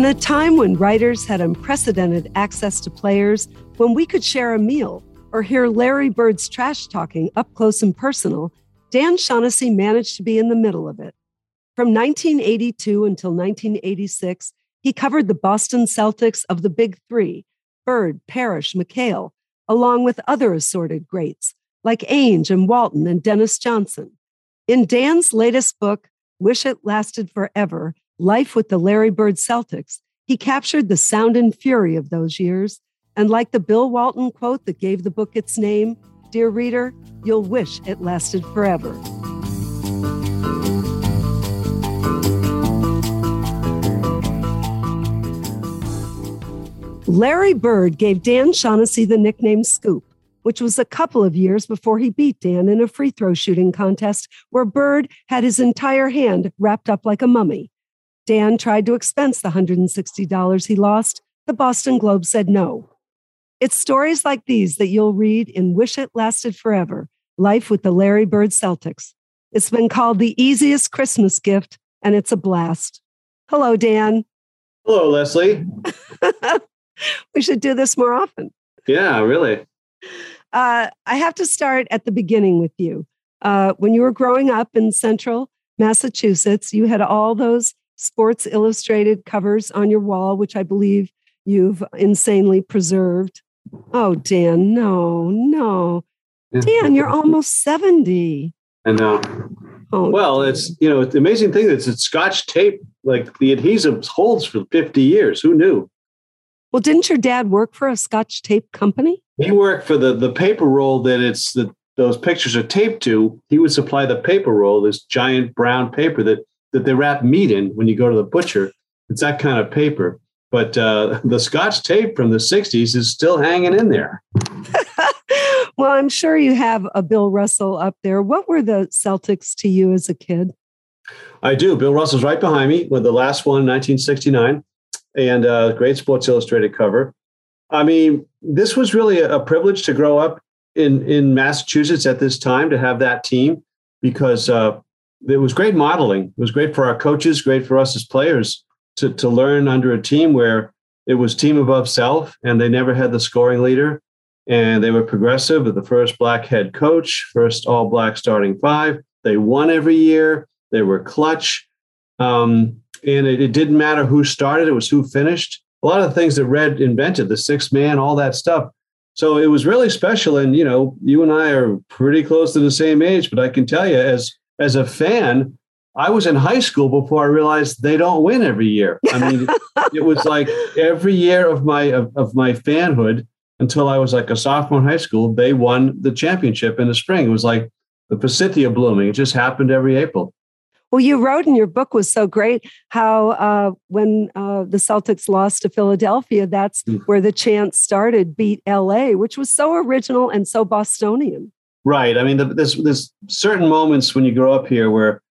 In a time when writers had unprecedented access to players, when we could share a meal or hear Larry Bird's trash talking up close and personal, Dan Shaughnessy managed to be in the middle of it. From 1982 until 1986, he covered the Boston Celtics of the Big Three Bird, Parish, McHale, along with other assorted greats like Ainge and Walton and Dennis Johnson. In Dan's latest book, Wish It Lasted Forever Life with the Larry Bird Celtics, he captured the sound and fury of those years. And like the Bill Walton quote that gave the book its name, dear reader, you'll wish it lasted forever. Larry Bird gave Dan Shaughnessy the nickname Scoop, which was a couple of years before he beat Dan in a free throw shooting contest where Bird had his entire hand wrapped up like a mummy. Dan tried to expense the $160 he lost. The Boston Globe said no. It's stories like these that you'll read in Wish It Lasted Forever Life with the Larry Bird Celtics. It's been called the easiest Christmas gift, and it's a blast. Hello, Dan. Hello, Lesley. we should do this more often. Yeah, really. Uh, I have to start at the beginning with you. Uh, when you were growing up in central Massachusetts, you had all those Sports Illustrated covers on your wall, which I believe you've insanely preserved. Oh, Dan, no, no. Dan, you're almost 70. I know. Oh, well, it's, you know, the amazing thing is it's scotch tape, like the adhesive holds for 50 years. Who knew? Well, didn't your dad work for a scotch tape company? He worked for the, the paper roll that it's the, those pictures are taped to. He would supply the paper roll, this giant brown paper that that they wrap meat in when you go to the butcher. It's that kind of paper. But uh, the Scotch tape from the 60s is still hanging in there. well, I'm sure you have a Bill Russell up there. What were the Celtics to you as a kid? I do. Bill Russell's right behind me with the last one, 1969, and uh, great Sports Illustrated cover. I mean, this was really a, a privilege to grow up in in Massachusetts at this time to have that team because uh, it was great modeling. It was great for our coaches, great for us as players to, to learn under a team where it was team above self and they never had the scoring leader. And they were progressive with the first black head coach, first all black starting five. They won every year. They were clutch. Um, and it, it didn't matter who started, it was who finished. A lot of the things that Red invented, the six man, all that stuff. So it was really special. And, you know, you and I are pretty close to the same age, but I can tell you, as as a fan, I was in high school before I realized they don't win every year. I mean, it was like every year of my of, of, my fanhood until I was like a sophomore in high school, they won the championship in the spring. It was like the forsythia blooming. It just happened every April. Well, you wrote in your book was so great how uh, when uh, the Celtics lost to Philadelphia, that's mm. where the chant started, beat LA, which was so original and so Bostonian. Right. I mean, the, there's there's certain moments when you grow up here where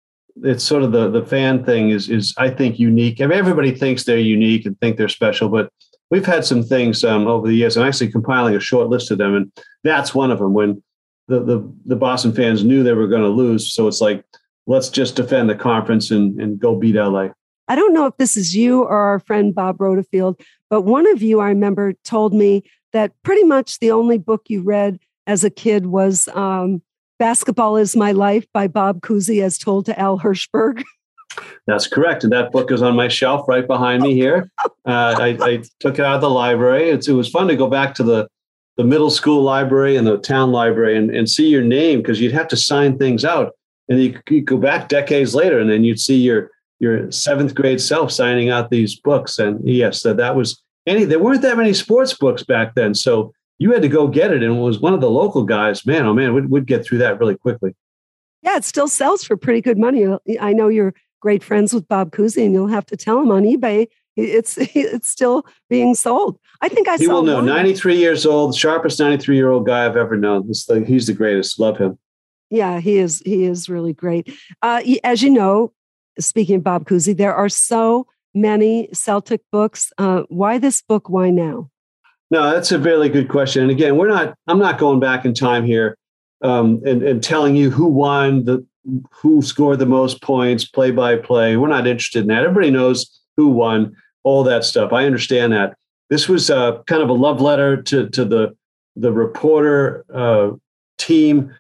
it's sort of the the fan thing is is I think unique. I mean, everybody thinks they're unique and think they're special, but we've had some things um, over the years. I'm actually compiling a short list of them, and that's one of them. When the the, the Boston fans knew they were going to lose, so it's like let's just defend the conference and and go beat LA. I don't know if this is you or our friend Bob Rodefield, but one of you I remember told me that pretty much the only book you read as a kid was um, Basketball is My Life by Bob Cousy, as told to Al Hirshberg. That's correct. And that book is on my shelf right behind me here. Uh, I, I, took it out of the library. It's, it was fun to go back to the, the middle school library and the town library and, and see your name because you'd have to sign things out. And you could go back decades later and then you'd see your, your seventh grade self signing out these books. And yes, that, that was any, there weren't that many sports books back then. So you had to go get it. And it was one of the local guys man oh man we'd, we'd get through that really quickly. Yeah it still sells for pretty good money. I know you're great friends with bob cousy and you'll have to tell him on ebay it's it's still being sold. I think i he will know. one. 93 years old sharpest 93 year old guy i've ever known. This thing, he's the greatest. Love him. Yeah he is he is really great. Uh, as you know speaking of bob cousy there are so many celtic books. Uh, why this book? Why now no, that's a very good question. And again, we're not. I'm not going back in time here um, and, and telling you who won, the who scored the most points, play by play. We're not interested in that. Everybody knows who won. all that stuff. I understand that. This was uh, kind of a love letter to to the the reporter uh, team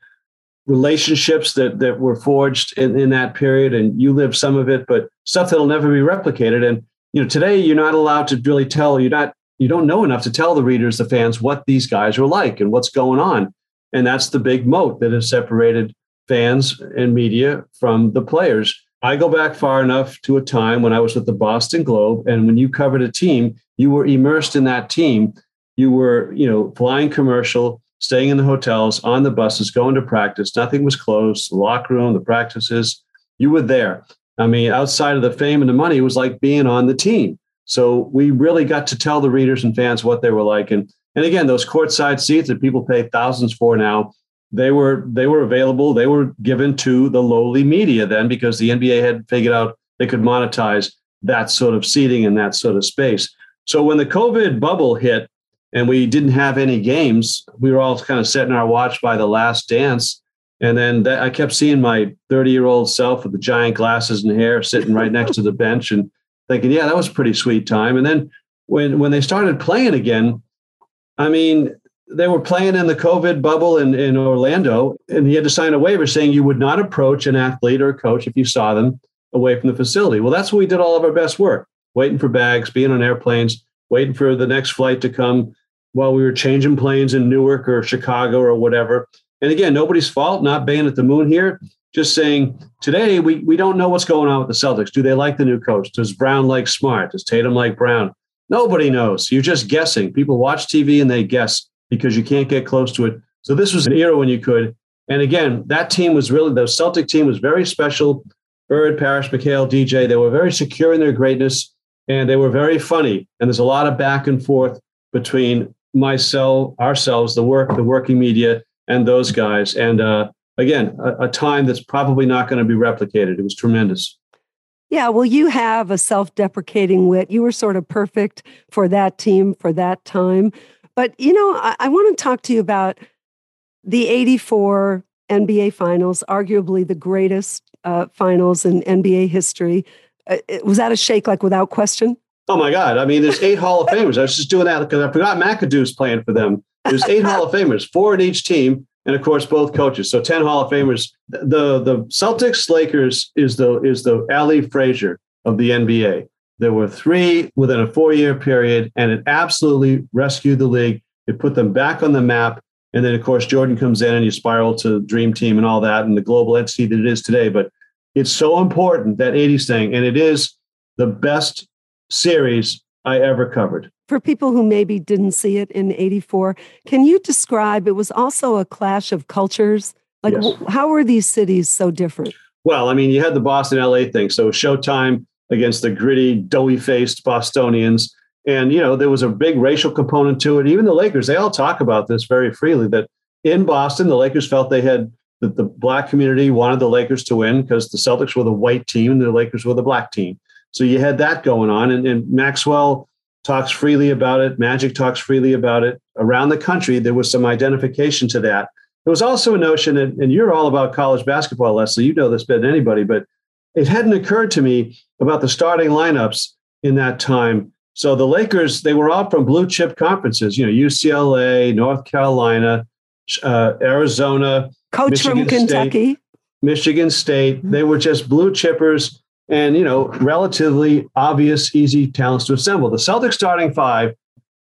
relationships that that were forged in, in that period, and you lived some of it, but stuff that'll never be replicated. And you know, today you're not allowed to really tell. You're not. You don't know enough to tell the readers, the fans, what these guys are like and what's going on. And that's the big moat that has separated fans and media from the players. I go back far enough to a time when I was with the Boston Globe, and when you covered a team, you were immersed in that team. You were, you know, flying commercial, staying in the hotels, on the buses, going to practice. Nothing was closed. The locker room, the practices, you were there. I mean, outside of the fame and the money, it was like being on the team. So we really got to tell the readers and fans what they were like. And and again, those courtside seats that people pay thousands for now, they were they were available. They were given to the lowly media then because the NBA had figured out they could monetize that sort of seating and that sort of space. So when the COVID bubble hit and we didn't have any games, we were all kind of setting our watch by the last dance. And then that, I kept seeing my 30 year old self with the giant glasses and hair sitting right next to the bench and thinking, yeah, that was a pretty sweet time. And then when, when they started playing again, I mean, they were playing in the COVID bubble in, in Orlando, and he had to sign a waiver saying you would not approach an athlete or a coach if you saw them away from the facility. Well, that's when we did all of our best work, waiting for bags, being on airplanes, waiting for the next flight to come while we were changing planes in Newark or Chicago or whatever. And again, nobody's fault, not baying at the moon here, just saying today we, we don't know what's going on with the Celtics. Do they like the new coach? Does Brown like Smart? Does Tatum like Brown? Nobody knows. You're just guessing. People watch TV and they guess because you can't get close to it. So this was an era when you could. And again, that team was really the Celtic team was very special. Bird, Parish, McHale, DJ, they were very secure in their greatness and they were very funny. And there's a lot of back and forth between myself, ourselves, the work, the working media, and those guys. And uh, again, a, a time that's probably not going to be replicated. It was tremendous. Yeah, well, you have a self deprecating wit. You were sort of perfect for that team for that time. But, you know, I, I want to talk to you about the 84 NBA finals, arguably the greatest uh, finals in NBA history. Uh, was that a shake like without question? Oh my God. I mean, there's eight Hall of Famers. I was just doing that because I forgot McAdoo's playing for them. There's eight Hall of Famers, four in each team, and of course both coaches. So 10 Hall of Famers. The the Celtics Lakers is the is the Ali Frazier of the NBA. There were three within a four-year period, and it absolutely rescued the league. It put them back on the map. And then, of course, Jordan comes in and you spiral to Dream Team and all that and the global entity that it is today. But it's so important, that 80s thing. And it is the best series I ever covered. For people who maybe didn't see it in 84, can you describe it was also a clash of cultures? Like, yes. how were these cities so different? Well, I mean, you had the Boston LA thing. So Showtime against the gritty, doughy faced Bostonians. And, you know, there was a big racial component to it. Even the Lakers, they all talk about this very freely that in Boston, the Lakers felt they had that the black community wanted the Lakers to win because the Celtics were the white team and the Lakers were the black team. So you had that going on. And, and Maxwell talks freely about it. Magic talks freely about it. Around the country, there was some identification to that. There was also a notion, and, and you're all about college basketball, Lesley. You know this better than anybody, but it hadn't occurred to me about the starting lineups in that time. So the Lakers, they were all from blue chip conferences, you know, UCLA, North Carolina, uh, Arizona, coach Michigan from Kentucky, State, Michigan State. They were just blue chippers and, you know, relatively obvious, easy talents to assemble. The Celtics starting five,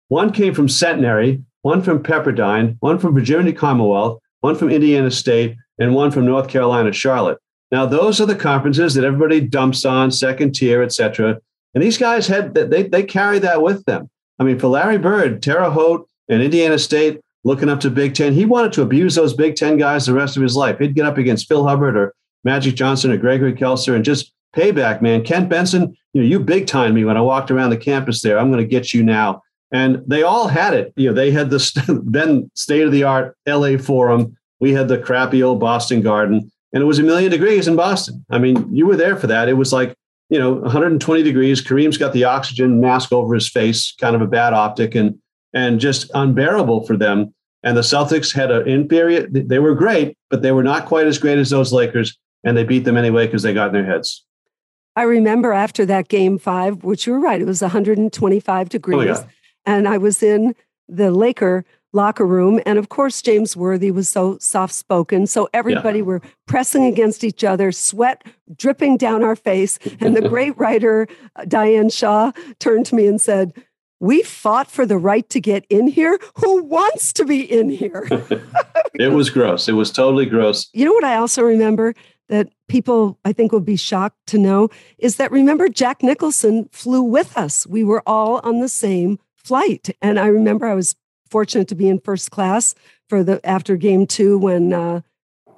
one came from Centenary, one from Pepperdine, one from Virginia Commonwealth, one from Indiana State, and one from North Carolina Charlotte. Now, those are the conferences that everybody dumps on, second tier, et cetera. And these guys had they they carry that with them. I mean, for Larry Bird, Terre Haute, and Indiana State looking up to Big Ten, he wanted to abuse those Big Ten guys the rest of his life. He'd get up against Phil Hubbard or Magic Johnson or Gregory Kelser and just payback, man. Kent Benson, you know, you big time me when I walked around the campus there. I'm going to get you now. And they all had it. You know, they had the then state of the art LA Forum. We had the crappy old Boston Garden and it was a million degrees in Boston. I mean, you were there for that. It was like, you know, 120 degrees. Kareem's got the oxygen mask over his face, kind of a bad optic and and just unbearable for them. And the Celtics had an inferior, they were great, but they were not quite as great as those Lakers. And they beat them anyway because they got in their heads. I remember after that game five, which you were right, it was 125 degrees. Oh, and I was in the Laker locker room. And of course, James Worthy was so soft spoken. So everybody yeah. were pressing against each other, sweat dripping down our face. And the great writer, uh, Diane Shah, turned to me and said, we fought for the right to get in here. Who wants to be in here? it was gross. It was totally gross. You know what I also remember that people I think will be shocked to know is that remember Jack Nicholson flew with us. We were all on the same flight. And I remember I was fortunate to be in first class for the after game two when uh,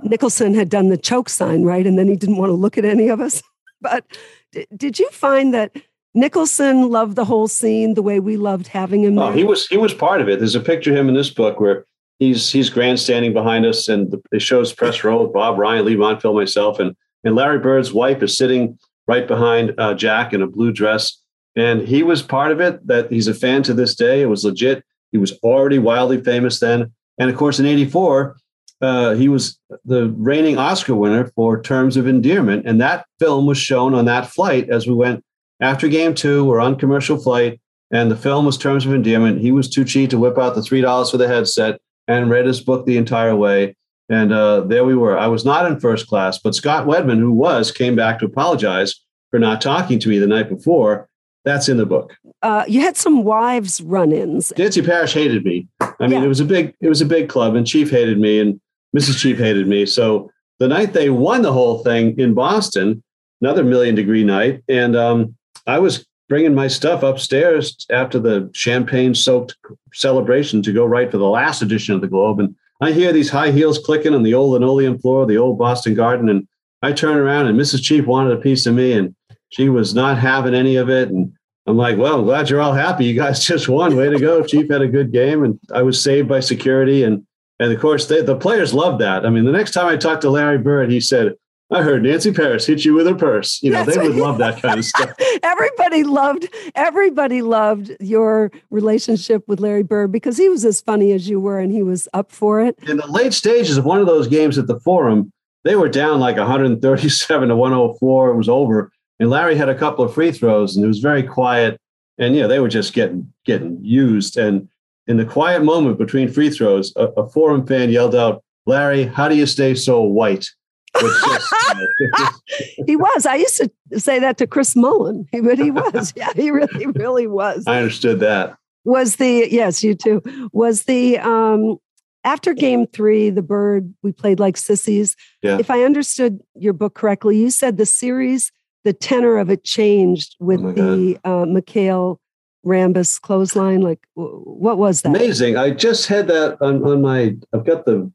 Nicholson had done the choke sign, right? And then he didn't want to look at any of us. But d- did you find that Nicholson loved the whole scene the way we loved having him. Oh, he was he was part of it. There's a picture of him in this book where he's he's grandstanding behind us, and the, it shows press row with Bob Ryan, Leigh Montville, myself, and and Larry Bird's wife is sitting right behind uh, Jack in a blue dress, and he was part of it. That he's a fan to this day. It was legit. He was already wildly famous then, and of course in '84. Uh, he was the reigning Oscar winner for Terms of Endearment, and that film was shown on that flight as we went after game two, we're on commercial flight, and the film was Terms of Endearment. He was too cheap to whip out the three dollars for the headset and read his book the entire way. And uh, there we were. I was not in first class, but Scott Wedman, who was, came back to apologize for not talking to me the night before. That's in the book. Uh, you had some wives run-ins. Nancy Parish hated me. I mean, yeah. it was a big, it was a big club, and Chief hated me, and Mrs. Chief hated me. So the night they won the whole thing in Boston, another million degree night, and um, I was bringing my stuff upstairs after the champagne soaked celebration to go right for the last edition of the Globe. And I hear these high heels clicking on the old linoleum floor of the old Boston Garden. And I turn around and Mrs. Chief wanted a piece of me and she was not having any of it. And I'm like, well, I'm glad you're all happy. You guys just won. Way to go. Chief had a good game. And I was saved by security. And and of course, they, the players loved that. I mean, the next time I talked to Larry Bird, he said, I heard Nancy Parish hit you with her purse. You know, That's they would love that kind of stuff. everybody loved everybody loved your relationship with Larry Bird because he was as funny as you were and he was up for it. In the late stages of one of those games at the Forum, they were down like 137 to 104. It was over, and Larry had a couple of free throws, and it was very quiet. And you know, they were just getting getting used. And in the quiet moment between free throws, a, a Forum fan yelled out, "Larry, how do you stay so white?" he was. I used to say that to Chris Mullin, but he was. Yeah, he really, really was. I understood that. Was the yes, you too. Was the um after game three, the bird we played like sissies. Yeah. If I understood your book correctly, you said the series, the tenor of it changed with oh the uh, McHale Rambis clothesline. Like, what was that? Amazing. I just had that on, on my. I've got the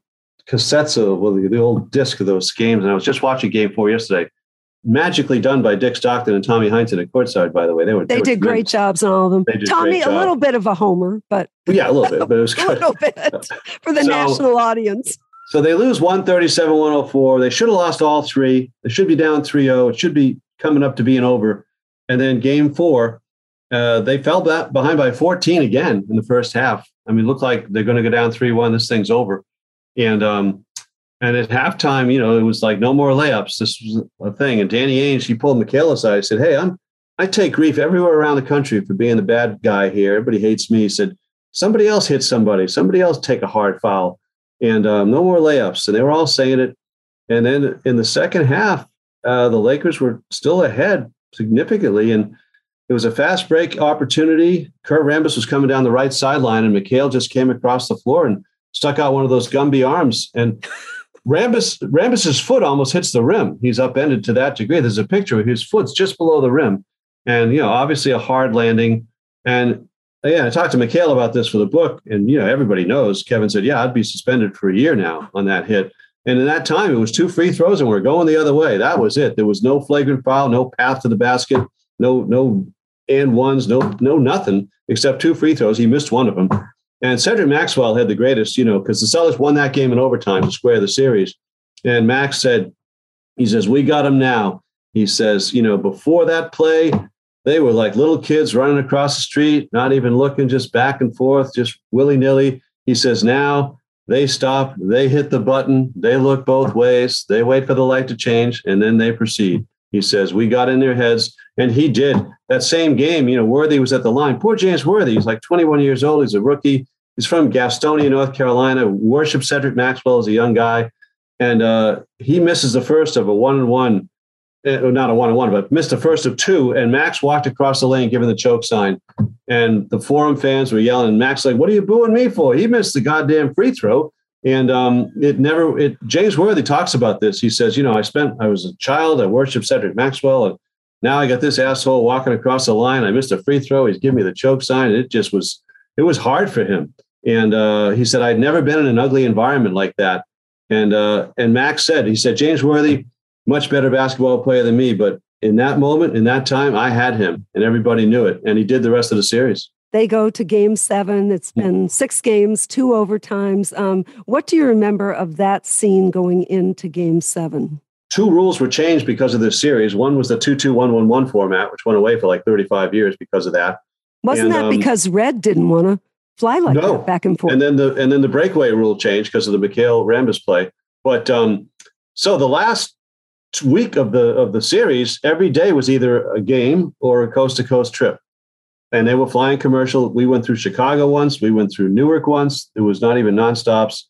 cassettes of well, the, the old disc of those games, and I was just watching Game Four yesterday. Magically done by Dick Stockton and Tommy Heinsohn at courtside. By the way, they were they, they did were great jobs on all of them. Tommy, a little bit of a homer, but yeah, a little bit, but it was good. a little bit for the so, national audience. So they lose 137 104. They should have lost all three. They should be down 3 0. It should be coming up to being over. And then game four, uh, they fell back behind by 14 again in the first half. I mean, it looked like they're going to go down 3 1. This thing's over. And um, and at halftime, you know, it was like no more layups. This was a thing. And Danny Ainge, he pulled Michael aside. He said, "Hey, I'm I take grief everywhere around the country for being the bad guy here. Everybody hates me." He said, "Somebody else hit somebody. Somebody else take a hard foul, and um, no more layups." And they were all saying it. And then in the second half, uh, the Lakers were still ahead significantly, and it was a fast break opportunity. Kurt Rambis was coming down the right sideline, and McHale just came across the floor and stuck out one of those Gumby arms, and Rambis Rambis's foot almost hits the rim. He's upended to that degree. There's a picture of his foot's just below the rim, and you know, obviously a hard landing. And yeah, I talked to McHale about this for the book, and you know, everybody knows. Kevin said, "Yeah, I'd be suspended for a year now on that hit." And in that time, it was two free throws, and we're going the other way. That was it. There was no flagrant foul, no path to the basket, no no and ones, no no nothing except two free throws. He missed one of them. And Cedric Maxwell had the greatest, you know, because the Celtics won that game in overtime to square the series. And Max said, he says, we got him now. He says, you know, before that play, they were like little kids running across the street, not even looking, just back and forth, just willy nilly. He says, now they stop, they hit the button, they look both ways, they wait for the light to change, and then they proceed. He says, We got in their heads. And he did. That same game, you know, Worthy was at the line. Poor James Worthy. He's like 21 years old. He's a rookie. He's from Gastonia, North Carolina, worshipped Cedric Maxwell as a young guy. And uh, he misses the first of a one and one, uh, not a one and one, but missed the first of two. And Max walked across the lane giving the choke sign. And the forum fans were yelling. Max, like, what are you booing me for? He missed the goddamn free throw. And um, it never, it, James Worthy talks about this. He says, you know, I spent, I was a child, I worshiped Cedric Maxwell, and now I got this asshole walking across the line. I missed a free throw. He's giving me the choke sign. It just was, it was hard for him. And uh, he said, I'd never been in an ugly environment like that. And uh, and Max said, he said, James Worthy, much better basketball player than me, but in that moment, in that time, I had him, and everybody knew it. And he did the rest of the series. They go to game seven. It's been six games, two overtimes. Um, what do you remember of that scene going into game seven? Two rules were changed because of this series. One was the 2 2 1 1 1 format, which went away for like 35 years because of that. Wasn't and, that um, because Red didn't want to fly like no. that back and forth? And then the and then the breakaway rule changed because of the McHale Rambis play. But um, so the last week of the of the series, every day was either a game or a coast to coast trip and they were flying commercial. We went through Chicago once. We went through Newark once. It was not even nonstops.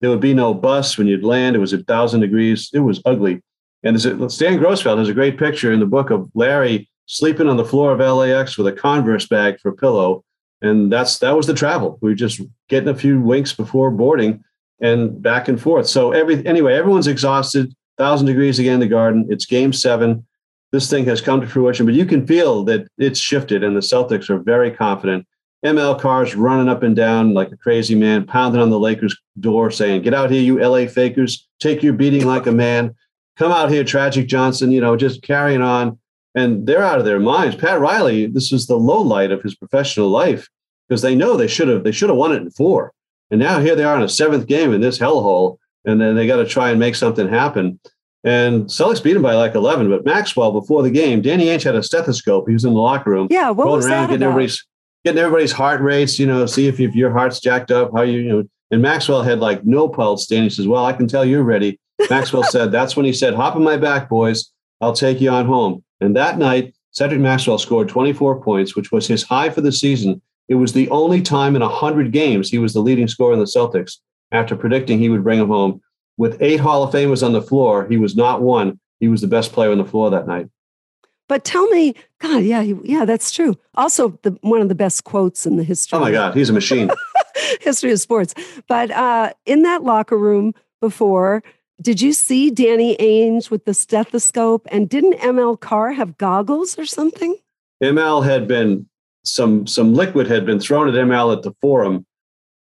There would be no bus when you'd land. It was a thousand degrees. It was ugly. And a, Stan Grossfeld has a great picture in the book of Larry sleeping on the floor of LAX with a Converse bag for a pillow. And that's that was the travel. We were just getting a few winks before boarding and back and forth. So every anyway, everyone's exhausted. Thousand degrees again in the garden. It's game seven this thing has come to fruition, but you can feel that it's shifted and the Celtics are very confident. ML Carr's running up and down like a crazy man, pounding on the Lakers' door saying, Get out here, you LA fakers. Take your beating like a man. Come out here, Tragic Johnson, you know, just carrying on. And they're out of their minds. Pat Riley, this is the low light of his professional life because they know they should have they should have won it in four. And now here they are in a seventh game in this hellhole, and then they got to try and make something happen. And Celtics beat him by like 11. But Maxwell, before the game, Danny Ainge had a stethoscope. He was in the locker room. Yeah, what was around, that getting about? everybody's getting everybody's heart rates, you know, see if, if your heart's jacked up, how you, you know. And Maxwell had like no pulse. Danny says, Well, I can tell you're ready. Maxwell said, That's when he said, Hop in my back, boys. I'll take you on home. And that night, Cedric Maxwell scored 24 points, which was his high for the season. It was the only time in 100 games he was the leading scorer in the Celtics after predicting he would bring him home. With eight Hall of Famers on the floor, he was not one he was the best player on the floor that night. But tell me, God, yeah, yeah, that's true. Also, the, one of the best quotes in the history. Oh my God, he's a machine. history of sports. But uh, in that locker room before, did you see Danny Ainge with the stethoscope? And didn't ML Carr have goggles or something? ML had been some some liquid had been thrown at ML at the forum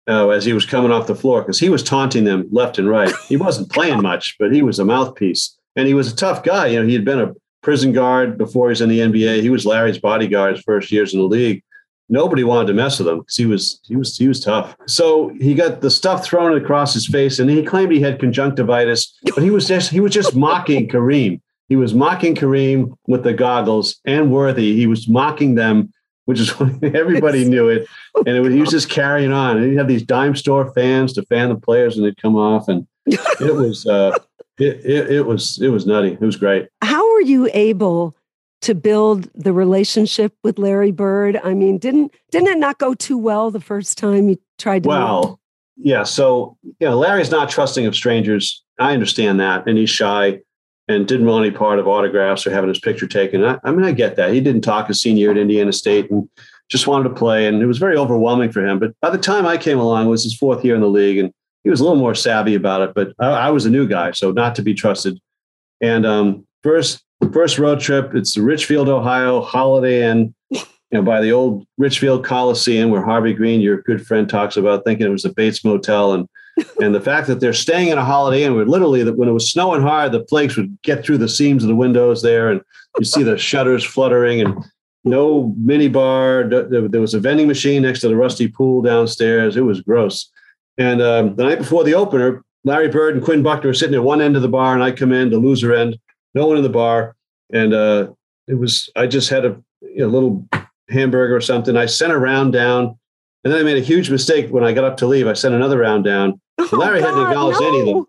uh, as he was coming off the floor because he was taunting them left and right. He wasn't playing much, but he was a mouthpiece and he was a tough guy. You know, he had been a prison guard before he was in the NBA. He was Larry's bodyguard his first years in the league. Nobody wanted to mess with him because he was he was he was tough. So he got the stuff thrown across his face, and he claimed he had conjunctivitis, but he was just he was just mocking Kareem. He was mocking Kareem with the goggles and Worthy. He was mocking them, which is everybody knew it, and it was, he was just carrying on. And he had these dime store fans to fan the players, and they'd come off, and it was. Uh, it, it, it was it was nutty. It was great. How were you able to build the relationship with Larry Bird? I mean, didn't didn't it not go too well the first time you tried to? Well, yeah. So you know, Larry's not trusting of strangers. I understand that, and he's shy and didn't want any part of autographs or having his picture taken. I, I mean, I get that. He didn't talk his senior at Indiana State and just wanted to play, and it was very overwhelming for him. But by the time I came along, it was his fourth year in the league, and he was a little more savvy about it, but I, I was a new guy, so not to be trusted. And um, first first road trip, it's the Richfield, Ohio, Holiday Inn, you know, by the old Richfield Coliseum, where Harvey Green, your good friend, talks about thinking it was a Bates Motel, and and the fact that they're staying in a Holiday Inn, where literally that when it was snowing hard, the flakes would get through the seams of the windows there, and you see the shutters fluttering, and no mini bar. There was a vending machine next to the rusty pool downstairs. It was gross. And um, the night before the opener, Larry Bird and Quinn Buckner were sitting at one end of the bar, and I come in, the loser end, no one in the bar. And uh, it was, I just had a you know, little hamburger or something. I sent a round down, and then I made a huge mistake when I got up to leave. I sent another round down. Oh, Larry God, hadn't acknowledged no. any of them.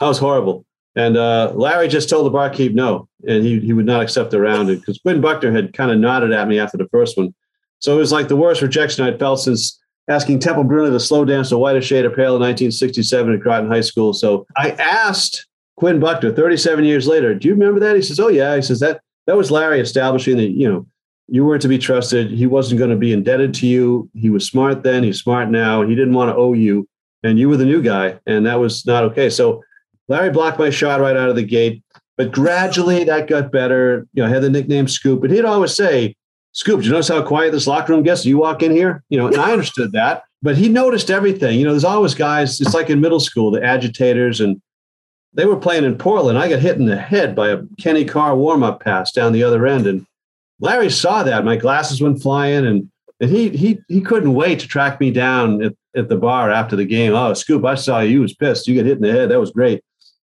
That was horrible. And uh, Larry just told the barkeep no, and he, he would not accept the round because Quinn Buckner had kind of nodded at me after the first one. So it was like the worst rejection I'd felt since asking Temple Bruner to slow dance a whiter shade of pale in 1967 at Groton High School. So I asked Quinn Buckner 37 years later, do you remember that? He says, oh, yeah. He says, that, that was Larry establishing that, you know, you weren't to be trusted. He wasn't going to be indebted to you. He was smart then. He's smart now. He didn't want to owe you. And you were the new guy. And that was not okay. So Larry blocked my shot right out of the gate. But gradually that got better. You know, I had the nickname Scoop. But he'd always say, Scoop, do you notice how quiet this locker room gets? You walk in here, you know, and I understood that. But he noticed everything. You know, there's always guys, it's like in middle school, the agitators, and they were playing in Portland. I got hit in the head by a Kenny Carr warm-up pass down the other end. And Larry saw that. My glasses went flying and and he he he couldn't wait to track me down at, at the bar after the game. Oh, Scoop, I saw you. You was pissed. You got hit in the head. That was great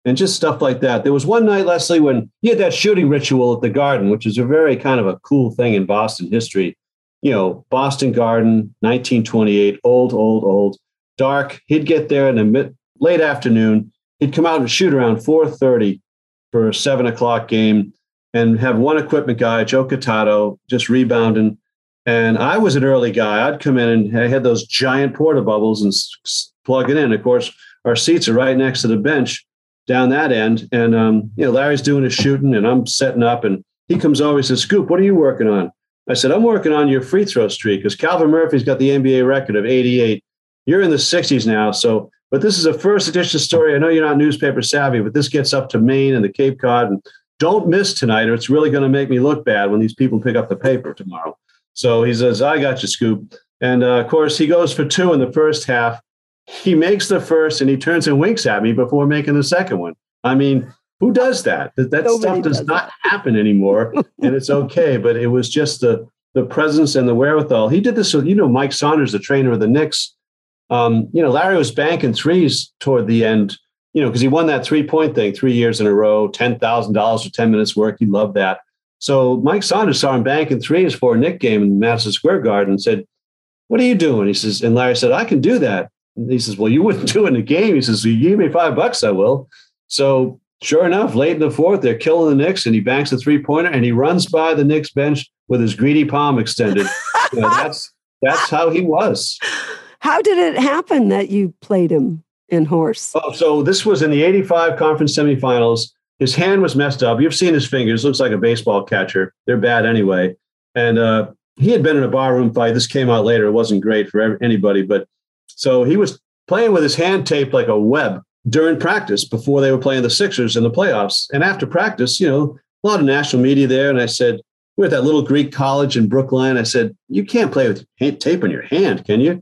and just stuff like that. There was one night, Lesley, when he had that shooting ritual at the Garden, which is a very kind of a cool thing in Boston history. You know, Boston Garden, 1928, old, old, old, dark. He'd get there in the mid, late afternoon. He'd come out and shoot around 4:30 for a seven o'clock game, and have one equipment guy, Joe Qatato, just rebounding. And I was an early guy. I'd come in and I had those giant porta bubbles and plug it in. Of course, our seats are right next to the bench down that end. And um, you know, Larry's doing his shooting and I'm setting up and he comes over and says, Scoop, what are you working on? I said, I'm working on your free throw streak because Calvin Murphy's got the NBA record of 88. You're in the 60s now. So, but this is a first edition story. I know you're not newspaper savvy, but this gets up to Maine and the Cape Cod. And don't miss tonight, or it's really going to make me look bad when these people pick up the paper tomorrow. So he says, I got you, Scoop. And uh, of course, he goes for two in the first half he makes the first and he turns and winks at me before making the second one. I mean, who does that? That, that stuff does, does not happen anymore, and it's okay. But it was just the the presence and the wherewithal. He did this with, you know, Mike Saunders, the trainer of the Knicks. Um, you know, Larry was banking threes toward the end, you know, because he won that three point thing three years in a row, ten thousand dollars for ten minutes work. He loved that. So Mike Saunders saw him banking threes for a Knick game in Madison Square Garden and said, "What are you doing?" He says, and Larry said, "I can do that." And he says, Well, you wouldn't do it in the game. He says, You give me five bucks, I will. So sure enough, late in the fourth, they're killing the Knicks and he banks a three pointer and he runs by the Knicks bench with his greedy palm extended. you know, that's that's how he was. How did it happen that you played him in horse? Oh, so this was in the 85 conference semifinals. His hand was messed up. You've seen his fingers, looks like a baseball catcher. They're bad anyway. And uh, he had been in a barroom fight. This came out later. It wasn't great for anybody, but so he was playing with his hand taped like a web during practice before they were playing the Sixers in the playoffs. And after practice, you know, a lot of national media there. And I said, we're at that little Greek college in Brookline. I said, you can't play with tape on your hand, can you?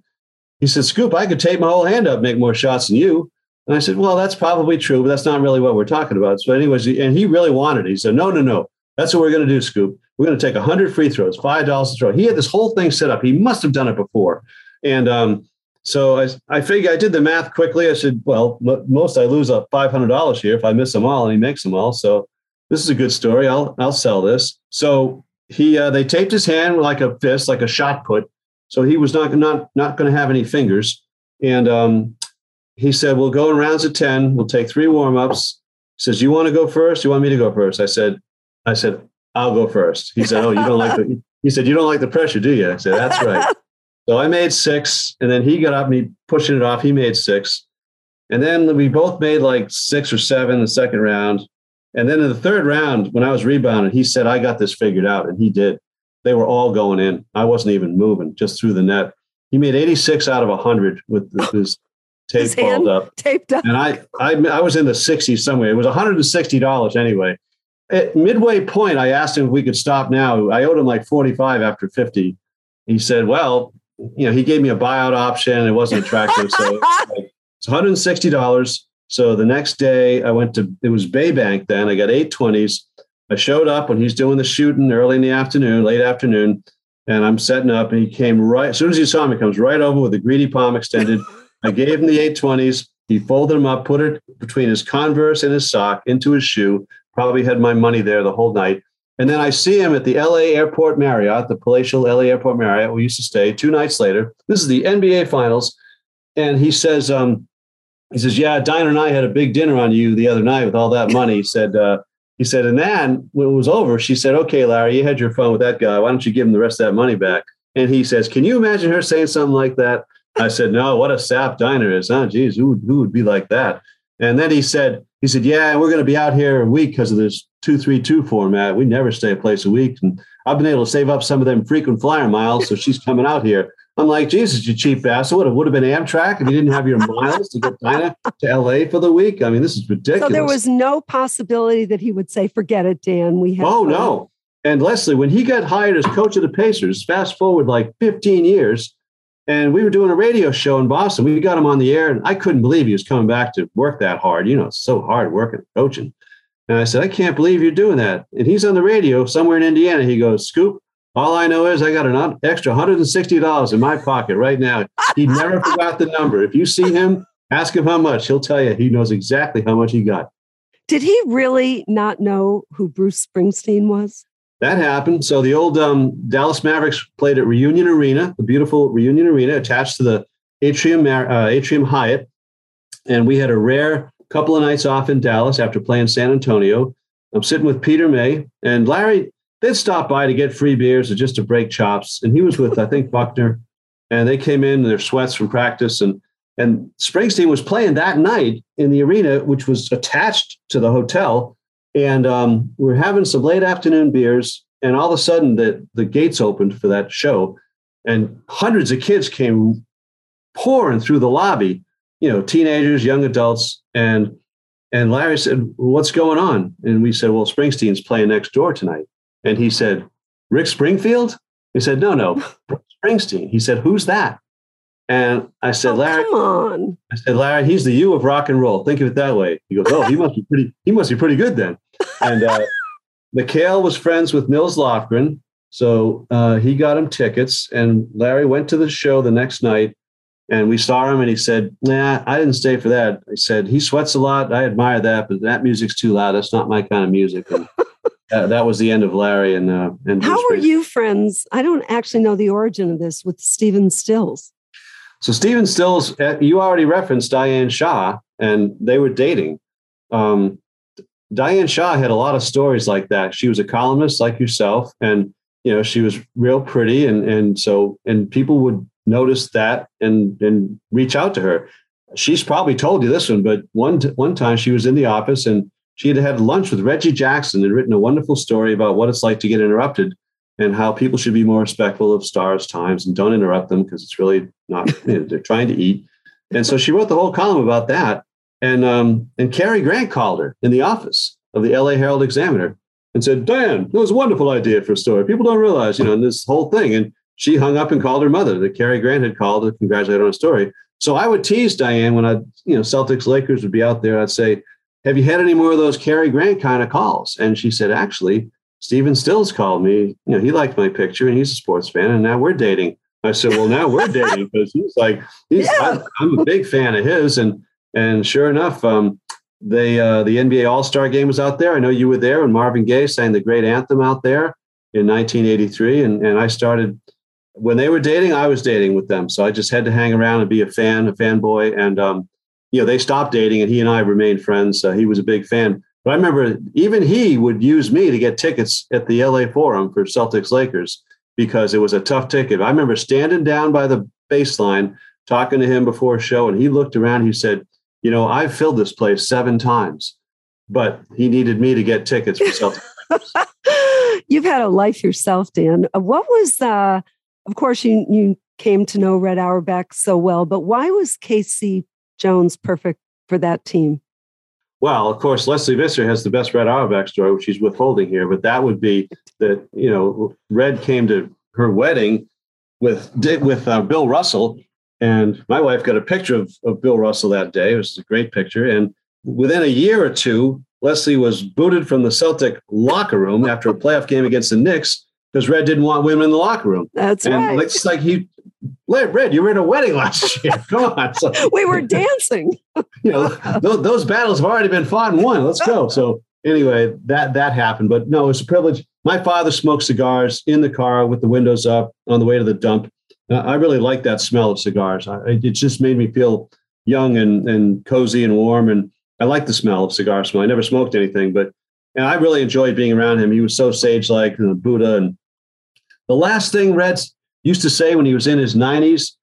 He said, Scoop, I could tape my whole hand up, make more shots than you. And I said, well, that's probably true, but that's not really what we're talking about. So, anyways, and he really wanted it. He said, no, no, no. That's what we're going to do, Scoop. We're going to take 100 free throws, $5 to throw. He had this whole thing set up. He must have done it before. And um, so I, I figured I did the math quickly. I said, well, m- most I lose a hundred dollars here if I miss them all, and he makes them all. So this is a good story. I'll I'll sell this. So he uh, they taped his hand like a fist, like a shot put. So he was not not not going to have any fingers. And um, he said, we'll go in rounds of ten. We'll take three warm ups. He says, you want to go first? You want me to go first? I said, I said, I'll go first. He said, oh, you don't like the. He said, you don't like the pressure, do you? I said, that's right. So I made six, and then he got up and he pushing it off. He made six. And then we both made like six or seven the second round. And then in the third round, when I was rebounding, he said, I got this figured out. And he did. They were all going in. I wasn't even moving, just through the net. He made 86 out of 100 with his tape his balled up. Taped up. And I, I, I was in the 60s somewhere. It was $160 anyway. At midway point, I asked him if we could stop now. I owed him like 45 after 50. He said, Well, you know, he gave me a buyout option. It wasn't attractive. So it's $160. So the next day I went to, it was Bay Bank then. I got 820s. I showed up when he's doing the shooting early in the afternoon, late afternoon, and I'm setting up. And he came right, as soon as he saw me, comes right over with a greedy palm extended. I gave him the 820s. He folded them up, put it between his Converse and his sock into his shoe. Probably had my money there the whole night. And then I see him at the LA Airport Marriott, the palatial LA Airport Marriott, we used to stay two nights later. This is the NBA Finals. And he says, um, he says, "Yeah, Dinah and I had a big dinner on you the other night with all that money." He said, uh, "He said, and then when it was over, she said, "Okay, Larry, you had your fun with that guy. Why don't you give him the rest of that money back?" And he says, "Can you imagine her saying something like that?" I said, "No, what a sap Dinah is, huh? Geez, who who would be like that?" And then he said, "He said, yeah, we're going to be out here a week because of this two three two format. We never stay a place a week, and I've been able to save up some of them frequent flyer miles, so she's coming out here." I'm like, Jesus, you cheap ass. It would have, would have been Amtrak if you didn't have your miles to get Dinah to LA for the week. I mean, this is ridiculous. So there was no possibility that he would say, forget it, Dan. We have Oh, fun. no. And Lesley, when he got hired as coach of the Pacers, fast forward like 15 years, and we were doing a radio show in Boston. We got him on the air, and I couldn't believe he was coming back to work that hard. You know, it's so hard working, coaching. And I said, I can't believe you're doing that. And he's on the radio somewhere in Indiana. He goes, Scoop, all I know is I got an extra $160 in my pocket right now. He never forgot the number. If you see him, ask him how much. He'll tell you he knows exactly how much he got. Did he really not know who Bruce Springsteen was? That happened. So the old um, Dallas Mavericks played at Reunion Arena, the beautiful Reunion Arena attached to the Atrium, uh, Atrium Hyatt. And we had a rare couple of nights off in Dallas after playing San Antonio. I'm sitting with Peter May, and Larry they'd stop by to get free beers or just to break chops. And he was with, I think, Buckner, and they came in in their sweats from practice. And and Springsteen was playing that night in the arena, which was attached to the hotel. And um, we are having some late afternoon beers, and all of a sudden the, the gates opened for that show, and hundreds of kids came pouring through the lobby, you know, teenagers, young adults, and and Larry said, "What's going on?" And we said, "Well, Springsteen's playing next door tonight." And he said, Rick Springfield? He said, No, no, Springsteen. He said, Who's that? And I said, oh, Larry, come on. I said, Larry, he's the you of rock and roll. Think of it that way. He goes, Oh, he must be pretty, he must be pretty good then. And uh, McHale was friends with Nils Lofgren. So uh, he got him tickets. And Larry went to the show the next night and we saw him and he said, Nah, I didn't stay for that. I said, He sweats a lot. I admire that, but that music's too loud. That's not my kind of music. And that, that was the end of Larry and uh, and how were you friends? I don't actually know the origin of this with Stephen Stills. So Stephen Stills, uh, you already referenced Diane Shah, and they were dating. Um, Diane Shah had a lot of stories like that. She was a columnist like yourself, and you know she was real pretty, and and so and people would notice that and and reach out to her. She's probably told you this one, but one one time she was in the office and she had had lunch with Reggie Jackson and written a wonderful story about what it's like to get interrupted and how people should be more respectful of stars' times and don't interrupt them because it's really not, you know, they're trying to eat. And so she wrote the whole column about that. And, um, and Cary Grant called her in the office of the LA Herald Examiner and said, Diane, that was a wonderful idea for a story. People don't realize, you know, and this whole thing. And she hung up and called her mother that Cary Grant had called to congratulate her on a story. So I would tease Diane when I, you know, Celtics Lakers would be out there. I'd say, have you had any more of those Cary Grant kind of calls? And she said, actually, Stephen Stills called me. You know, he liked my picture and he's a sports fan, and now we're dating. I said, well, now we're dating because he's like, he's, yeah. I, am a big fan of his. And and sure enough, um, they uh, the NBA All Star Game was out there. I know you were there, and Marvin Gaye sang the great anthem out there in 1983. And and I started when they were dating. I was dating with them, so I just had to hang around and be a fan, a fanboy, and um, you know, they stopped dating and he and I remained friends. Uh, he was a big fan. But I remember even he would use me to get tickets at the LA Forum for Celtics Lakers because it was a tough ticket. I remember standing down by the baseline talking to him before a show, and he looked around. He said, You know, I've filled this place seven times, but he needed me to get tickets for Celtics. You've had a life yourself, Dan. What was, uh, of course, you, you came to know Red Auerbach so well, but why was K.C. Jones perfect for that team? Well, of course, Lesley Visser has the best Red Auerbach story, which she's withholding here. But that would be that you know Red came to her wedding with with uh, Bill Russell, and my wife got a picture of, of Bill Russell that day. It was a great picture, and within a year or two, Leslie was booted from the Celtic locker room after a playoff game against the Knicks because Red didn't want women in the locker room. That's and right. It's like he Red, you were in a wedding last year. Come on. So, we were dancing. you know, those, those, battles have already been fought and won. Let's go. So anyway, that that happened. But no, it's a privilege. My father smoked cigars in the car with the windows up on the way to the dump. Uh, I really like that smell of cigars. I, it just made me feel young and, and cozy and warm. And I like the smell of cigar smell. I never smoked anything, but and I really enjoyed being around him. He was so sage like, and Buddha. And the last thing Red used to say when he was in his 90s,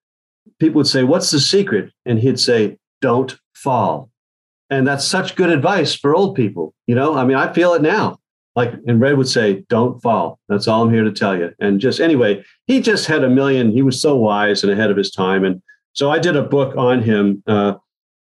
people would say, What's the secret? And he'd say, Don't fall. And that's such good advice for old people. You know, I mean, I feel it now. Like, and Red would say, Don't fall. That's all I'm here to tell you. And just anyway, he just had a million. He was so wise and ahead of his time. And so I did a book on him. Uh,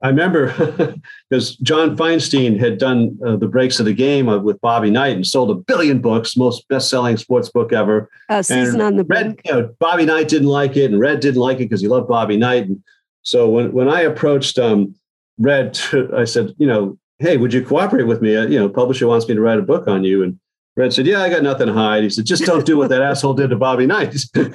I remember because John Feinstein had done uh, the breaks of the game with Bobby Knight and sold a billion books, most best-selling sports book ever. Uh, season and on the Red, you know, Bobby Knight didn't like it, and Red didn't like it because he loved Bobby Knight. And so when when I approached um, Red, to, I said, you know, hey, would you cooperate with me? Uh, you know, publisher wants me to write a book on you, and Red said, Yeah, I got nothing to hide. He said, Just don't do what that asshole did to Bobby Knight. and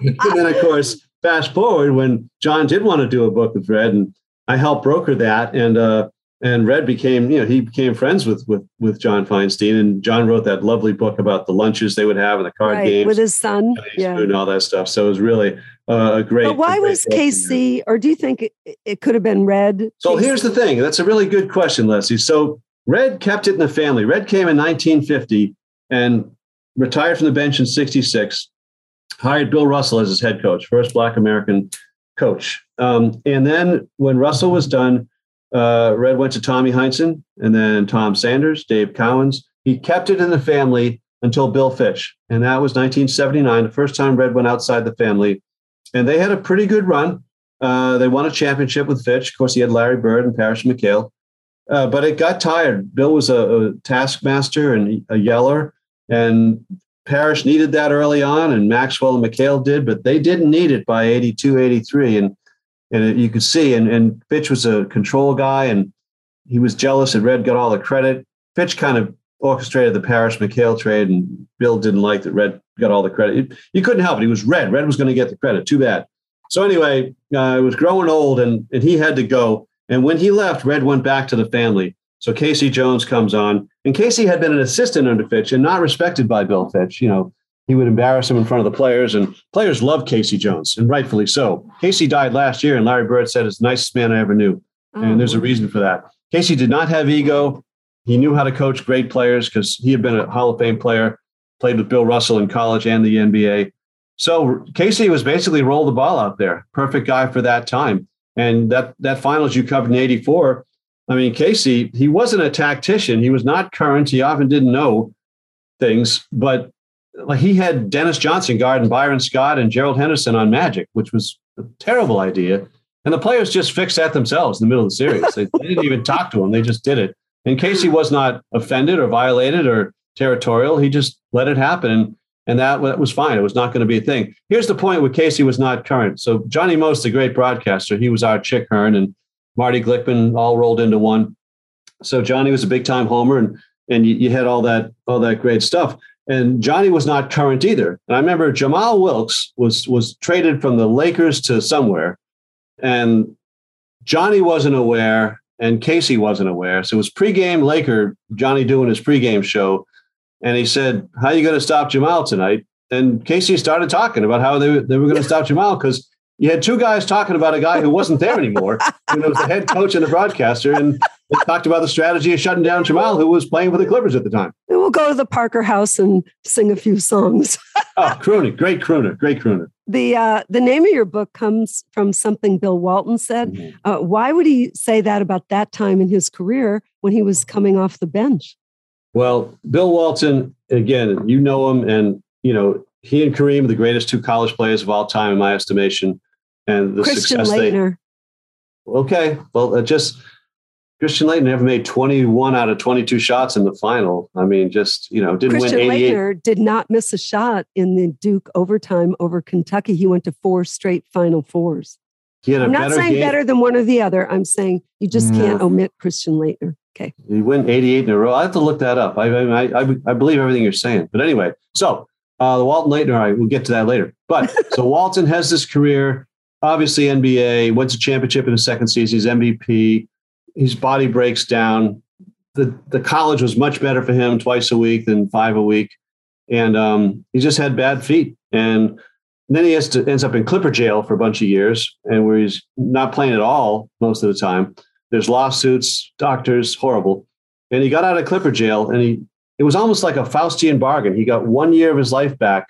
then, of course, fast forward when John did want to do a book with Red, and I helped broker that, and uh, and Red became, you know, he became friends with with with John Feinstein, and John wrote that lovely book about the lunches they would have and the card right, games with his son, yeah, and all that stuff. So it was really uh, a great. But why great was K.C., or do you think it, it could have been Red? So here's the thing. That's a really good question, Lesley. So Red kept it in the family. Red came in 1950 and retired from the bench in 66 hired Bill Russell as his head coach, first Black American coach. Um, and then when Russell was done, uh, Red went to Tommy Heinsohn and then Tom Sanders, Dave Cowens. He kept it in the family until Bill Fitch. And that was 1979, the first time Red went outside the family. And they had a pretty good run. Uh, they won a championship with Fitch. Of course, he had Larry Bird and Parish McHale. Uh, but it got tired. Bill was a, a taskmaster and a yeller. And Parish needed that early on, and Maxwell and McHale did, but they didn't need it by 82, 83. And and you could see, and, and Fitch was a control guy, and he was jealous that Red got all the credit. Fitch kind of orchestrated the Parish McHale trade, and Bill didn't like that Red got all the credit. You couldn't help it. He was Red. Red was going to get the credit. Too bad. So anyway, uh, it was growing old, and, and he had to go. And when he left, Red went back to the family. So K.C. Jones comes on, and K.C. had been an assistant under Fitch and not respected by Bill Fitch. You know, he would embarrass him in front of the players, and players love K.C. Jones, and rightfully so. K.C. died last year, and Larry Bird said, "It's the nicest man I ever knew," oh. and there's a mm. reason for that. K.C. did not have ego. He knew how to coach great players because he had been a Hall of Fame player, played with Bill Russell in college and the NBA. So K.C. was basically roll the ball out there, perfect guy for that time. And that that finals you covered in '84 I mean, K.C., he wasn't a tactician. He was not current. He often didn't know things, but he had Dennis Johnson guarding Byron Scott and Gerald Henderson on Magic, which was a terrible idea. And the players just fixed that themselves in the middle of the series. They, they didn't even talk to him. They just did it. And K.C. was not offended or violated or territorial. He just let it happen. And, and that, that was fine. It was not going to be a thing. Here's the point where K.C. was not current. So Johnny Most, the great broadcaster, he was our Chick Hearn. And Marty Glickman all rolled into one. So Johnny was a big time homer, and and you, you, had all that all that great stuff. And Johnny was not current either. And I remember Jamal Wilkes was was traded from the Lakers to somewhere, and Johnny wasn't aware, and K.C. wasn't aware. So it was pregame Laker Johnny doing his pregame show, and he said, "How are you going to stop Jamal tonight?" And K.C. started talking about how they, they were going to stop Jamal because you had two guys talking about a guy who wasn't there anymore. and it was the head coach and the broadcaster. And they talked about the strategy of shutting down Jamal, who was playing for the Clippers at the time. And we'll go to the Parker House and sing a few songs. oh, crooner, great crooner, great crooner. The uh, the name of your book comes from something Bill Walton said. Mm-hmm. Uh, why would he say that about that time in his career when he was coming off the bench? Well, Bill Walton, again, you know him, and you know he and Kareem are the greatest two college players of all time, in my estimation and the Christian success Laettner. they. Okay, well, uh, just Christian Laettner never made 21 out of 22 shots in the final. I mean, just you know, didn't Christian win 88. Laettner did not miss a shot in the Duke overtime over Kentucky. He went to four straight Final Fours. He had I'm not saying game. better than one or the other. I'm saying you just can't omit Christian Laettner. Okay. He went 88 in a row. I have to look that up. I I, I, I believe everything you're saying. But anyway, so uh, the Walton Laettner, all right, we'll get to that later. But so Walton has this career obviously NBA, wins a championship in his second season. He's MVP. His body breaks down. The the college was much better for him, twice a week than five a week, and um, he just had bad feet. And then he has to ends up in Clipper jail for a bunch of years, and where he's not playing at all most of the time. There's lawsuits, doctors, horrible. And he got out of Clipper jail, and he it was almost like a Faustian bargain. He got one year of his life back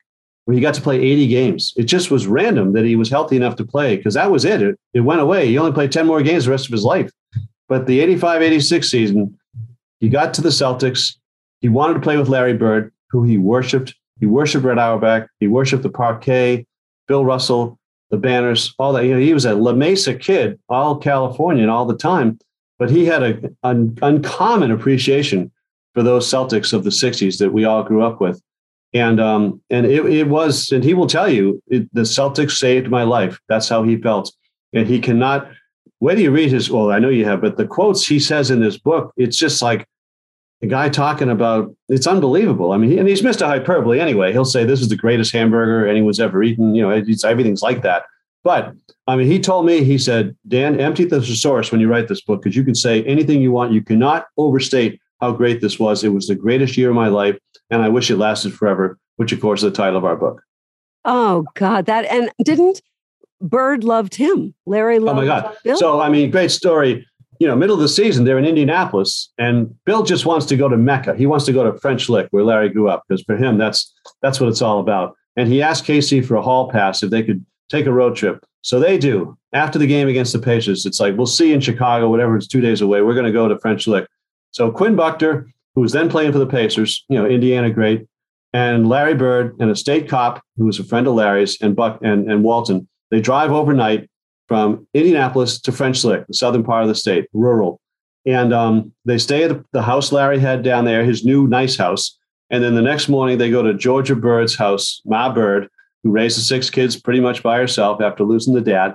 he got to play 80 games. It just was random that he was healthy enough to play because that was it. it. It went away. He only played 10 more games the rest of his life. But the 85 86 season, he got to the Celtics. He wanted to play with Larry Bird, who he worshiped. He worshiped Red Auerbach. He worshiped the parquet, Bill Russell, the banners, all that. You know, he was a La Mesa kid, all Californian all the time, but he had a, an uncommon appreciation for those Celtics of the 60s that we all grew up with. And um, and it, it was, and he will tell you, it, the Celtics saved my life. That's how he felt. And he cannot, do you read his, well, I know you have, but the quotes he says in this book, it's just like a guy talking about it's unbelievable. I mean, and he's Mr. Hyperbole anyway. He'll say this is the greatest hamburger anyone's ever eaten. You know, it's, everything's like that. But I mean, he told me, he said, Dan, empty the thesaurus when you write this book because you can say anything you want. You cannot overstate how great this was. It was the greatest year of my life, and I wish it lasted forever. Which, of course, is the title of our book. Oh God, that and didn't Bird loved him? Larry loved. Oh my God! Bill? So I mean, great story you know, middle of the season, they're in Indianapolis, and Bill just wants to go to Mecca. He wants to go to French Lick, where Larry grew up, because for him, that's that's what it's all about. And he asked K.C. for a hall pass if they could take a road trip. So they do. After the game against the Pacers, it's like we'll see in Chicago, whatever. It's two days away. We're going to go to French Lick. So Quinn Buckner, who was then playing for the Pacers, you know, Indiana great, and Larry Bird and a state cop who was a friend of Larry's and Buck and, and Walton, they drive overnight from Indianapolis to French Lick, the southern part of the state, rural. And um, they stay at the house Larry had down there, his new nice house. And then the next morning, they go to Georgia Bird's house, Ma Bird, who raised the six kids pretty much by herself after losing the dad.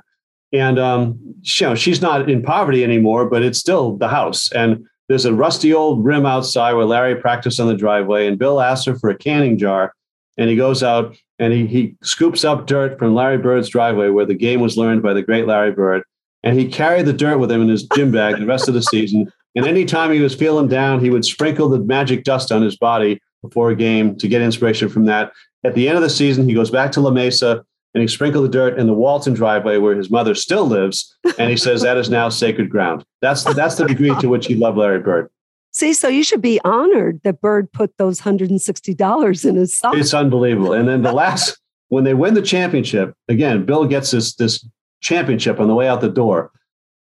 And um, you know, she's not in poverty anymore, but it's still the house. And there's a rusty old rim outside where Larry practiced on the driveway. And Bill asks her for a canning jar. And he goes out and he, he scoops up dirt from Larry Bird's driveway where the game was learned by the great Larry Bird. And he carried the dirt with him in his gym bag the rest of the season. And anytime he was feeling down, he would sprinkle the magic dust on his body before a game to get inspiration from that. At the end of the season, he goes back to La Mesa and he sprinkled the dirt in the Walton driveway where his mother still lives. And he says that is now sacred ground. That's the, that's the degree to which he loved Larry Bird. See, so you should be honored that Bird put those $160 in his sock. It's unbelievable. And then the last, when they win the championship, again, Bill gets this, this championship on the way out the door,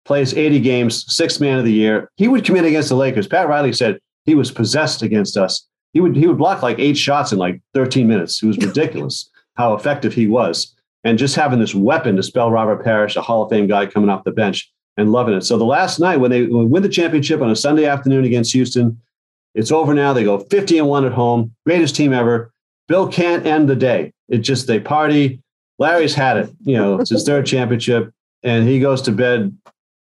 plays 80 games, sixth man of the year. He would commit against the Lakers. Pat Riley said he was possessed against us. He would he would block like eight shots in like 13 minutes. It was ridiculous how effective he was. And just having this weapon to spell Robert Parish, a Hall of Fame guy coming off the bench, and loving it. So the last night when they win the championship on a Sunday afternoon against Houston, it's over now. They go 50 and 1 at home. Greatest team ever. Bill can't end the day. It just they party. Larry's had it. You know, it's his third championship. And he goes to bed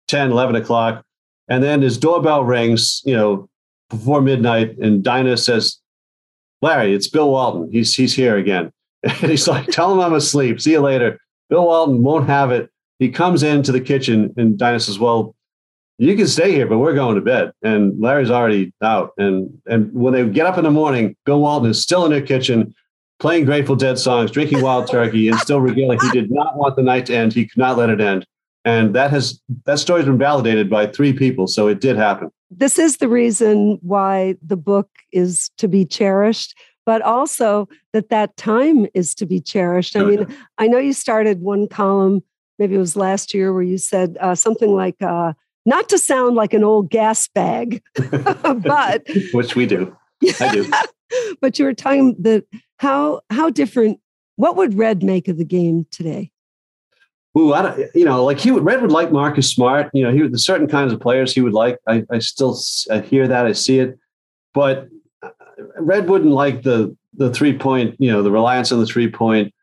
10, 11 o'clock. And then his doorbell rings, you know, before midnight. And Dinah says, Larry, it's Bill Walton. He's he's here again. And he's like, tell him I'm asleep. See you later. Bill Walton won't have it he comes into the kitchen and Dinah says, Well, you can stay here, but we're going to bed. And Larry's already out. And and when they get up in the morning, Bill Walton is still in their kitchen playing Grateful Dead songs, drinking wild turkey, and still regaling. He did not want the night to end. He could not let it end. And that has that story's been validated by three people. So it did happen. This is the reason why the book is to be cherished, but also that that time is to be cherished. I mean, I know you started one column maybe it was last year where you said uh, something like, uh, not to sound like an old gas bag, but which we do. I do. but you were talking that how how different. What would Red make of the game today? Ooh, I don't, you know, like he would, Red would like Marcus Smart. You know, he the certain kinds of players he would like. I, I still I hear that, I see it, but Red wouldn't like the the three point. You know, the reliance on the three point,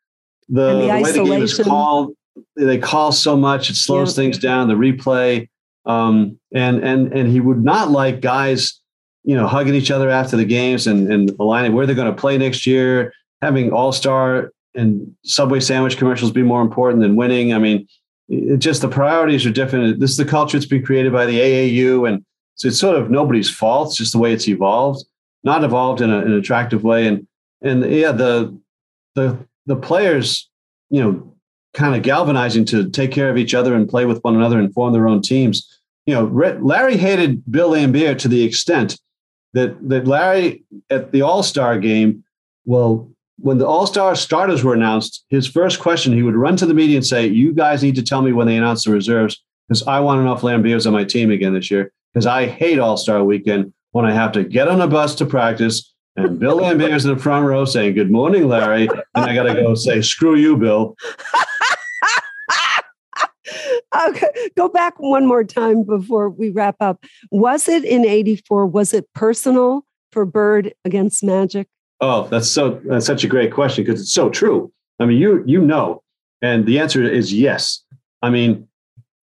the, the, the way the game is called they call so much it slows yeah. things down the replay. Um, and and and he would not like guys you know hugging each other after the games and and aligning where they're going to play next year. Having all-star and subway sandwich commercials be more important than winning. I mean it just the priorities are different. This is the culture that's been created by the aau and so it's sort of nobody's fault it's just the way it's evolved not evolved in, a, an attractive way and and yeah the the the players you know, kind of galvanizing to take care of each other and play with one another and form their own teams. You know, Larry hated Bill Laimbeer to the extent that that Larry at the All Star game, well, when the All Star starters were announced, his first question he would run to the media and say, "You guys need to tell me when they announce the reserves because I want enough Laimbeer's on my team again this year because I hate All Star Weekend when I have to get on a bus to practice." And Bill Laimbeer's in the front row saying, Good morning, Larry. And I got to go say, Screw you, Bill. okay, go back one more time before we wrap up. Was it in 84? Was it personal for Bird against Magic? Oh, that's so that's such a great question because it's so true. I mean, you you know, and the answer is yes. I mean,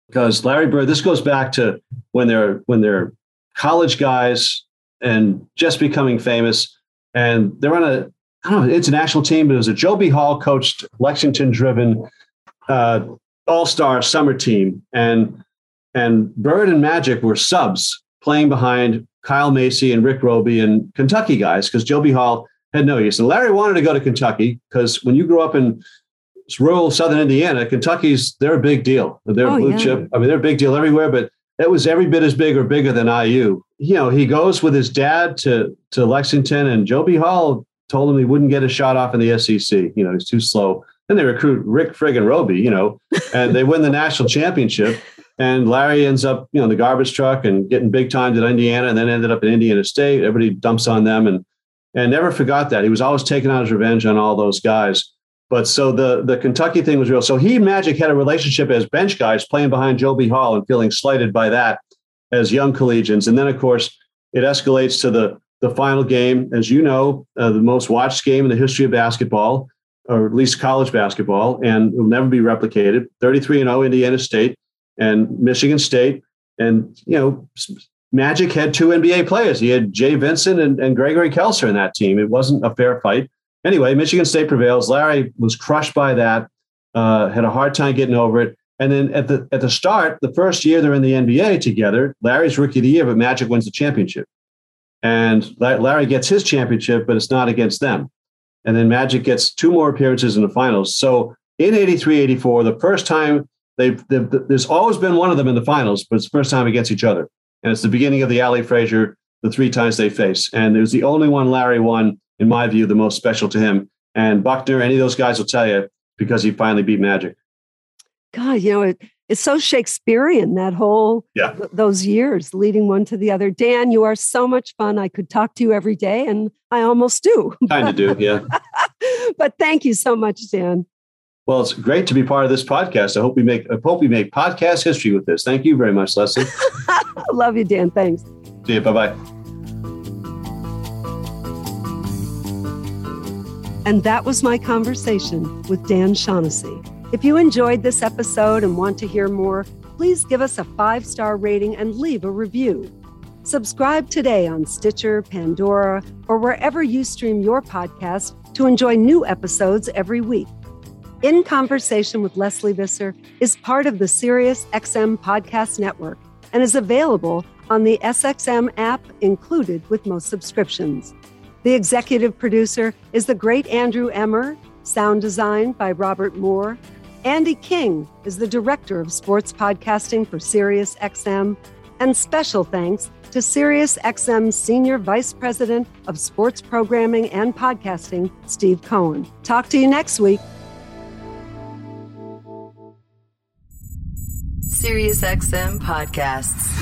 because Larry Bird, this goes back to when they're when they're college guys and just becoming famous, and they're on a I don't know international team, but it was a Joe B. Hall coached Lexington driven uh, all star summer team, and and Bird and Magic were subs playing behind Kyle Macy and Rick Robey and Kentucky guys because Joe B. Hall had no use. And Larry wanted to go to Kentucky because when you grow up in rural southern Indiana, Kentucky's they're a big deal. They're oh, blue yeah. chip. I mean, they're a big deal everywhere, but that was every bit as big or bigger than IU. You know, he goes with his dad to to Lexington, and Joe B. Hall told him he wouldn't get a shot off in the SEC. You know, he's too slow. Then they recruit Rick friggin' Robey, you know, and they win the national championship. And Larry ends up, you know, in the garbage truck and getting big times at Indiana, and then ended up in Indiana State. Everybody dumps on them, and and never forgot that he was always taking out his revenge on all those guys. But so the the Kentucky thing was real. So he and Magic had a relationship as bench guys playing behind Joe B. Hall and feeling slighted by that as young collegians. And then of course it escalates to the the final game, as you know, uh, the most watched game in the history of basketball or at least college basketball, and will never be replicated. 33 and 0 Indiana State and Michigan State. And, you know, Magic had two NBA players. He had Jay Vincent and, and Gregory Kelser in that team. It wasn't a fair fight. Anyway, Michigan State prevails. Larry was crushed by that, uh, had a hard time getting over it. And then at the at the start, the first year they're in the NBA together, Larry's rookie of the year, but Magic wins the championship. And Larry gets his championship, but it's not against them. And then Magic gets two more appearances in the finals. So in 83, 84, the first time they've, they've, there's always been one of them in the finals, but it's the first time against each other. And it's the beginning of the Ali Frazier, the three times they face. And it was the only one Larry won, in my view, the most special to him. And Buckner, any of those guys will tell you because he finally beat Magic. God, you know, it, it's so Shakespearean that whole yeah. th- those years leading one to the other. Dan, you are so much fun. I could talk to you every day, and I almost do. Kind of do, yeah. but thank you so much, Dan. Well, it's great to be part of this podcast. I hope we make I hope we make podcast history with this. Thank you very much, Lesley. Love you, Dan. Thanks. See you. Bye bye. And that was my conversation with Dan Shaughnessy. If you enjoyed this episode and want to hear more, please give us a five star rating and leave a review. Subscribe today on Stitcher, Pandora, or wherever you stream your podcast to enjoy new episodes every week. In Conversation with Lesley Visser is part of the Sirius XM Podcast Network and is available on the SXM app included with most subscriptions. The executive producer is the great Andrew Emmer, sound design by Robert Moore, Andy King is the director of sports podcasting for SiriusXM, and special thanks to SiriusXM's Senior Vice President of Sports Programming and Podcasting, Steve Cohen. Talk to you next week. SiriusXM Podcasts.